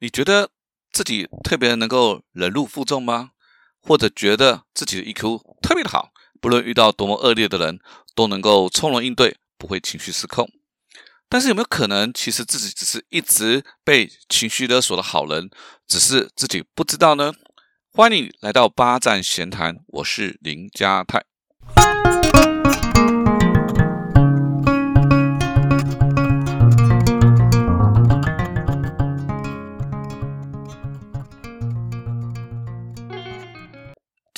你觉得自己特别能够忍辱负重吗？或者觉得自己的 EQ 特别的好，不论遇到多么恶劣的人，都能够从容应对，不会情绪失控？但是有没有可能，其实自己只是一直被情绪勒索的好人，只是自己不知道呢？欢迎来到八站闲谈，我是林家泰。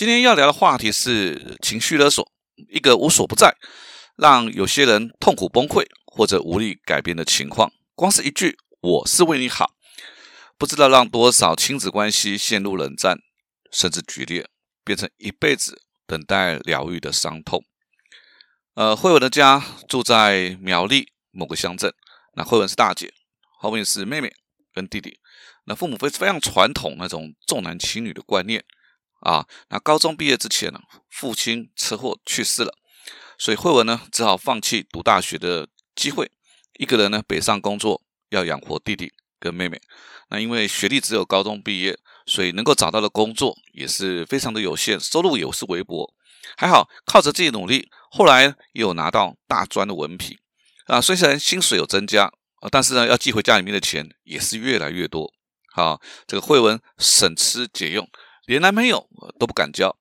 今天要聊的话题是情绪勒索，一个无所不在，让有些人痛苦崩溃或者无力改变的情况。光是一句“我是为你好”，不知道让多少亲子关系陷入冷战，甚至决裂，变成一辈子等待疗愈的伤痛。呃，慧文的家住在苗栗某个乡镇，那慧文是大姐，后面是妹妹跟弟弟。那父母非非常传统那种重男轻女的观念。啊，那高中毕业之前呢，父亲车祸去世了，所以慧文呢只好放弃读大学的机会，一个人呢北上工作，要养活弟弟跟妹妹。那因为学历只有高中毕业，所以能够找到的工作也是非常的有限，收入也是微薄。还好靠着自己努力，后来也有拿到大专的文凭。啊，虽然薪水有增加，啊，但是呢要寄回家里面的钱也是越来越多。好，这个慧文省吃俭用。连男朋友都不敢交。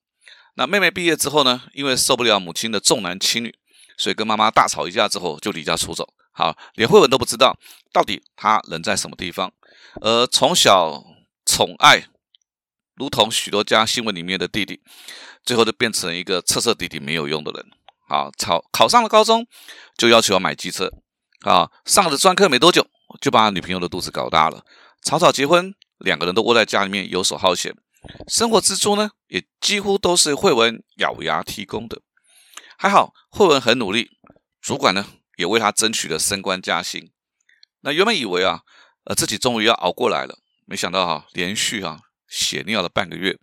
那妹妹毕业之后呢？因为受不了母亲的重男轻女，所以跟妈妈大吵一架之后就离家出走。好，连慧文都不知道到底她人在什么地方。而从小宠爱，如同许多家新闻里面的弟弟，最后就变成一个彻彻底底没有用的人。好，考考上了高中，就要求要买机车。啊，上了专科没多久，就把女朋友的肚子搞大了。草草结婚，两个人都窝在家里面游手好闲。生活支出呢，也几乎都是慧文咬牙提供的。还好慧文很努力，主管呢也为他争取了升官加薪。那原本以为啊，呃自己终于要熬过来了，没想到哈，连续啊血尿了半个月，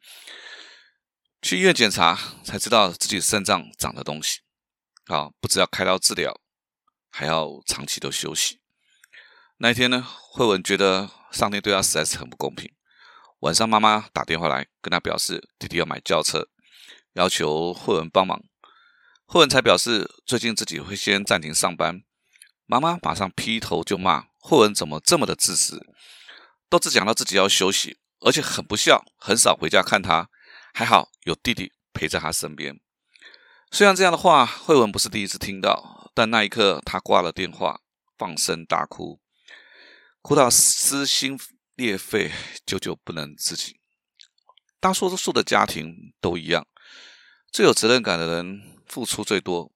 去医院检查才知道自己肾脏长的东西，啊，不只要开刀治疗，还要长期的休息。那一天呢，慧文觉得上天对他实在是很不公平。晚上，妈妈打电话来，跟他表示弟弟要买轿车，要求慧文帮忙。慧文才表示最近自己会先暂停上班。妈妈马上劈头就骂慧文怎么这么的自私，都只讲到自己要休息，而且很不孝，很少回家看他。还好有弟弟陪在他身边。虽然这样的话慧文不是第一次听到，但那一刻他挂了电话，放声大哭，哭到撕心。裂肺，久久不能自己。大多数的家庭都一样，最有责任感的人付出最多，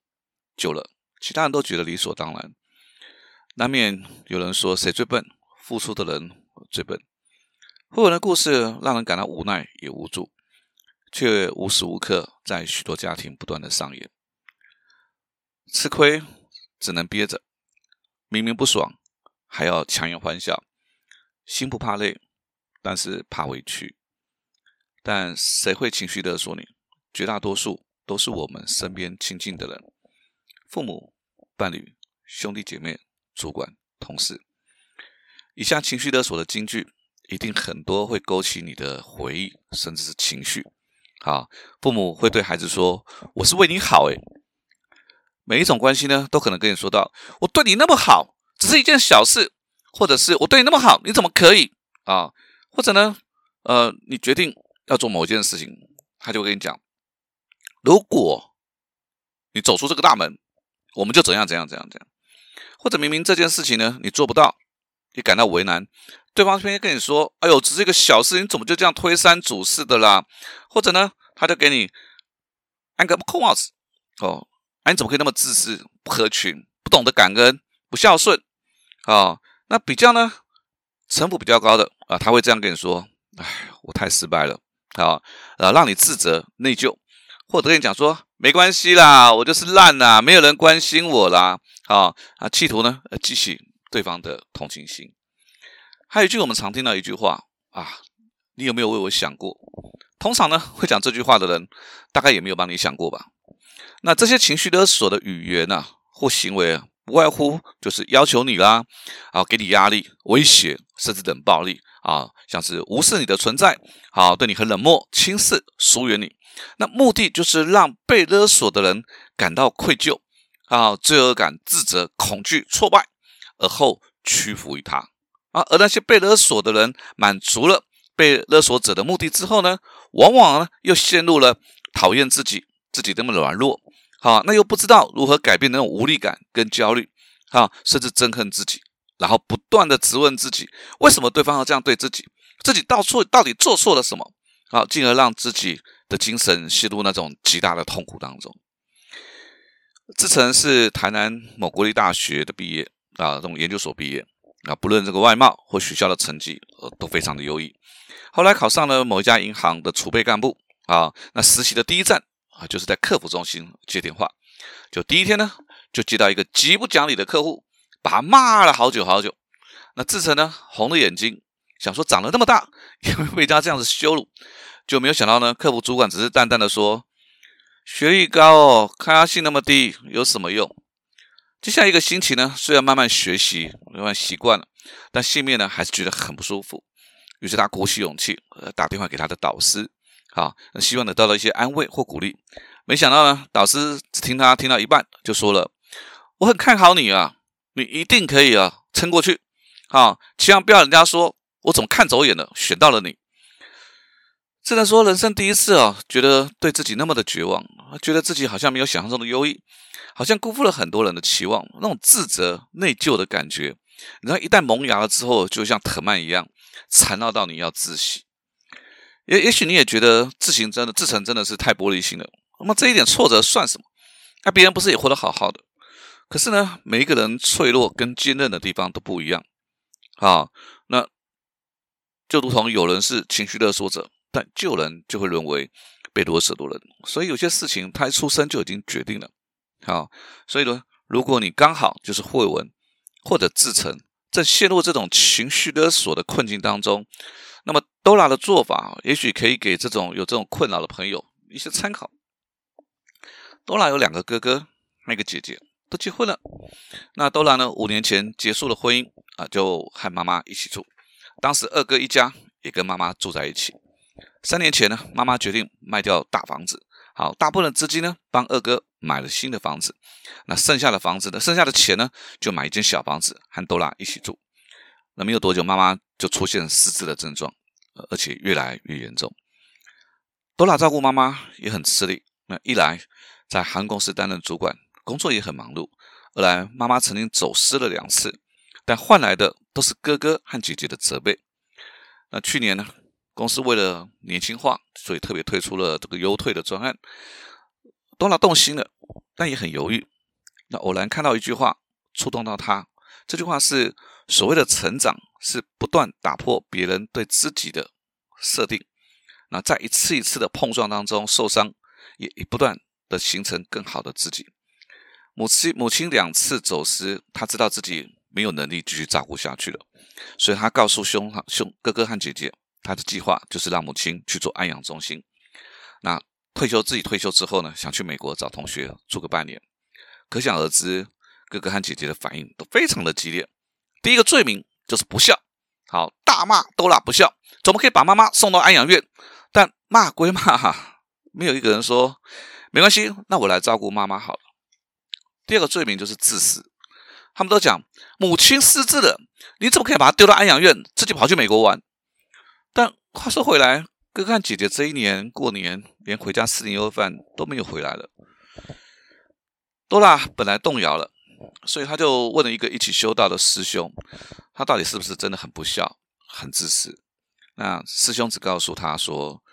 久了，其他人都觉得理所当然。难免有人说谁最笨，付出的人最笨。后文的故事让人感到无奈也无助，却无时无刻在许多家庭不断的上演。吃亏只能憋着，明明不爽，还要强颜欢笑。心不怕累，但是怕委屈。但谁会情绪勒索你？绝大多数都是我们身边亲近的人，父母、伴侣、兄弟姐妹、主管、同事。以下情绪勒索的金句，一定很多会勾起你的回忆，甚至是情绪。好，父母会对孩子说：“我是为你好。”诶，每一种关系呢，都可能跟你说到：“我对你那么好，只是一件小事。”或者是我对你那么好，你怎么可以啊？或者呢，呃，你决定要做某件事情，他就跟你讲，如果你走出这个大门，我们就怎样怎样怎样怎样。或者明明这件事情呢，你做不到，你感到为难，对方偏偏跟你说，哎呦，只是一个小事，你怎么就这样推三阻四的啦？或者呢，他就给你安个扣帽子，哦，哎，你怎么可以那么自私、不合群、不懂得感恩、不孝顺啊？那比较呢，城府比较高的啊，他会这样跟你说：“哎，我太失败了，好，呃，让你自责内疚，或者跟你讲说没关系啦，我就是烂啦，没有人关心我啦，好啊，企图呢，激起对方的同情心。还有一句我们常听到一句话啊，你有没有为我想过？通常呢，会讲这句话的人，大概也没有帮你想过吧？那这些情绪勒索的语言呢，或行为啊。无外乎就是要求你啦，啊，给你压力、威胁，甚至冷暴力，啊，像是无视你的存在，好，对你很冷漠、轻视、疏远你。那目的就是让被勒索的人感到愧疚啊、罪恶感、自责、恐惧、挫败，而后屈服于他啊。而那些被勒索的人满足了被勒索者的目的之后呢，往往呢又陷入了讨厌自己、自己那么软弱，好，那又不知道如何改变那种无力感跟焦虑，啊，甚至憎恨自己，然后不断的质问自己，为什么对方要这样对自己？自己到错到底做错了什么？好，进而让自己的精神陷入那种极大的痛苦当中。志成是台南某国立大学的毕业啊，这种研究所毕业啊，不论这个外貌或学校的成绩，呃，都非常的优异。后来考上了某一家银行的储备干部啊，那实习的第一站就是在客服中心接电话。就第一天呢，就接到一个极不讲理的客户，把他骂了好久好久。那志成呢，红了眼睛，想说长了那么大，也会被他这样子羞辱，就没有想到呢，客服主管只是淡淡的说。学历高哦，抗压性那么低，有什么用？接下来一个星期呢，虽然慢慢学习，慢慢习惯了，但心里面呢还是觉得很不舒服。于是他鼓起勇气，呃，打电话给他的导师，好，希望得到了一些安慰或鼓励。没想到呢，导师只听他听到一半，就说了：“我很看好你啊，你一定可以啊，撑过去。啊，千万不要人家说我怎么看走眼了，选到了你。”只能说人生第一次啊，觉得对自己那么的绝望，觉得自己好像没有想象中的优异，好像辜负了很多人的期望，那种自责、内疚的感觉，然后一旦萌芽了之后，就像藤蔓一样缠绕到你要窒息。也也许你也觉得自行真的自成真的是太玻璃心了，那么这一点挫折算什么？那别人不是也活得好好的？可是呢，每一个人脆弱跟坚韧的地方都不一样。好，那就如同有人是情绪勒索者。但救人就会沦为被勒索的人，所以有些事情他一出生就已经决定了。好，所以呢，如果你刚好就是慧文或者自成正陷入这种情绪勒索的困境当中，那么 Dora 的做法也许可以给这种有这种困扰的朋友一些参考。Dora 有两个哥哥，那个姐姐都结婚了。那 Dora 呢，五年前结束了婚姻啊，就和妈妈一起住。当时二哥一家也跟妈妈住在一起。三年前呢，妈妈决定卖掉大房子，好，大部分的资金呢，帮二哥买了新的房子。那剩下的房子呢，剩下的钱呢，就买一间小房子，和多拉一起住。那没有多久，妈妈就出现失智的症状，而且越来越严重。多拉照顾妈妈也很吃力。那一来在航空公司担任主管，工作也很忙碌；二来妈妈曾经走失了两次，但换来的都是哥哥和姐姐的责备。那去年呢？公司为了年轻化，所以特别推出了这个优退的专案。多拉动心了，但也很犹豫。那偶然看到一句话，触动到他。这句话是：所谓的成长，是不断打破别人对自己的设定。那在一次一次的碰撞当中受伤，也不断的形成更好的自己。母亲母亲两次走失，他知道自己没有能力继续照顾下去了，所以他告诉兄兄哥哥和姐姐。他的计划就是让母亲去做安养中心。那退休自己退休之后呢，想去美国找同学住个半年。可想而知，哥哥和姐姐的反应都非常的激烈。第一个罪名就是不孝，好大骂多拉不孝，怎么可以把妈妈送到安养院？但骂归骂哈，没有一个人说没关系，那我来照顾妈妈好了。第二个罪名就是自私，他们都讲母亲失智了，你怎么可以把她丢到安养院，自己跑去美国玩？但话说回来，哥哥和姐姐这一年过年连回家吃年夜饭都没有回来了。多拉本来动摇了，所以他就问了一个一起修道的师兄，他到底是不是真的很不孝、很自私？那师兄只告诉他说：“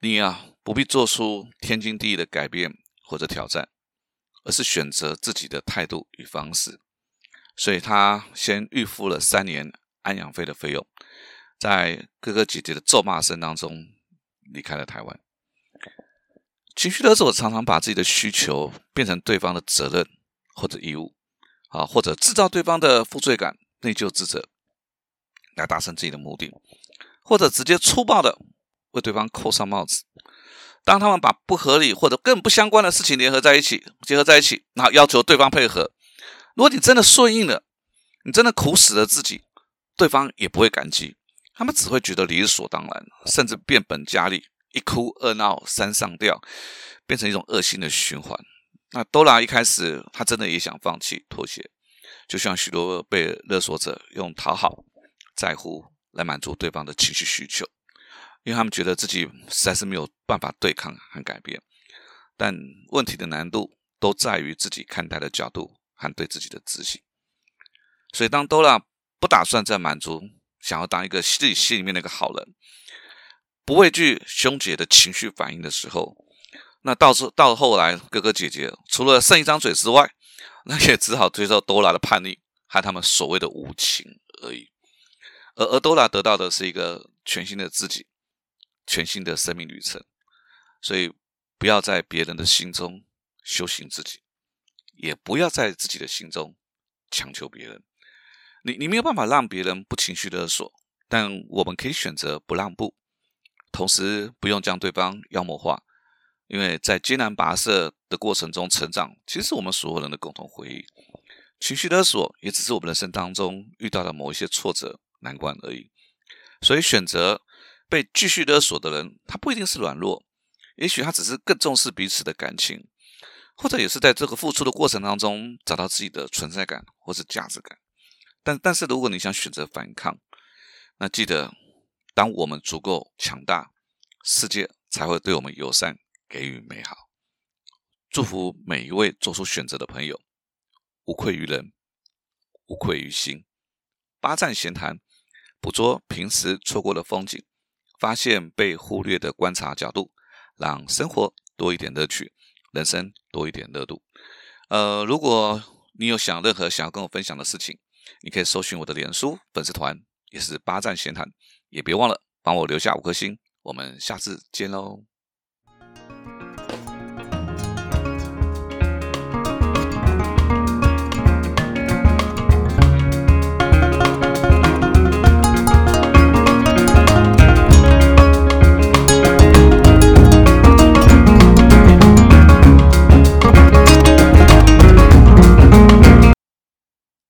你啊，不必做出天经地义的改变或者挑战，而是选择自己的态度与方式。”所以他先预付了三年安养费的费用。在哥哥姐姐的咒骂声当中离开了台湾。情绪勒索常常把自己的需求变成对方的责任或者义务，啊，或者制造对方的负罪感、内疚、自责，来达成自己的目的，或者直接粗暴的为对方扣上帽子。当他们把不合理或者更不相关的事情联合在一起、结合在一起，然后要求对方配合，如果你真的顺应了，你真的苦死了自己，对方也不会感激。他们只会觉得理所当然，甚至变本加厉，一哭二闹三上吊，变成一种恶性的循环。那多拉一开始，他真的也想放弃妥协，就像许多被勒索者用讨好、在乎来满足对方的情绪需求，因为他们觉得自己实在是没有办法对抗和改变。但问题的难度都在于自己看待的角度和对自己的自信。所以，当多拉不打算再满足，想要当一个自己心里面的一个好人，不畏惧凶姐的情绪反应的时候。那到时到后来，哥哥姐姐除了剩一张嘴之外，那也只好接受多拉的叛逆和他们所谓的无情而已。而而多拉得到的是一个全新的自己，全新的生命旅程。所以，不要在别人的心中修行自己，也不要在自己的心中强求别人。你你没有办法让别人不情绪勒索，但我们可以选择不让步，同时不用将对方妖魔化。因为在艰难跋涉的过程中成长，其实我们所有人的共同回忆。情绪勒索也只是我们人生当中遇到的某一些挫折难关而已。所以，选择被继续勒索的人，他不一定是软弱，也许他只是更重视彼此的感情，或者也是在这个付出的过程当中找到自己的存在感或是价值感。但但是，如果你想选择反抗，那记得，当我们足够强大，世界才会对我们友善。给予美好，祝福每一位做出选择的朋友，无愧于人，无愧于心。八站闲谈，捕捉平时错过的风景，发现被忽略的观察角度，让生活多一点乐趣，人生多一点热度。呃，如果你有想任何想要跟我分享的事情，你可以搜寻我的脸书粉丝团，也是八站闲谈，也别忘了帮我留下五颗星。我们下次见喽。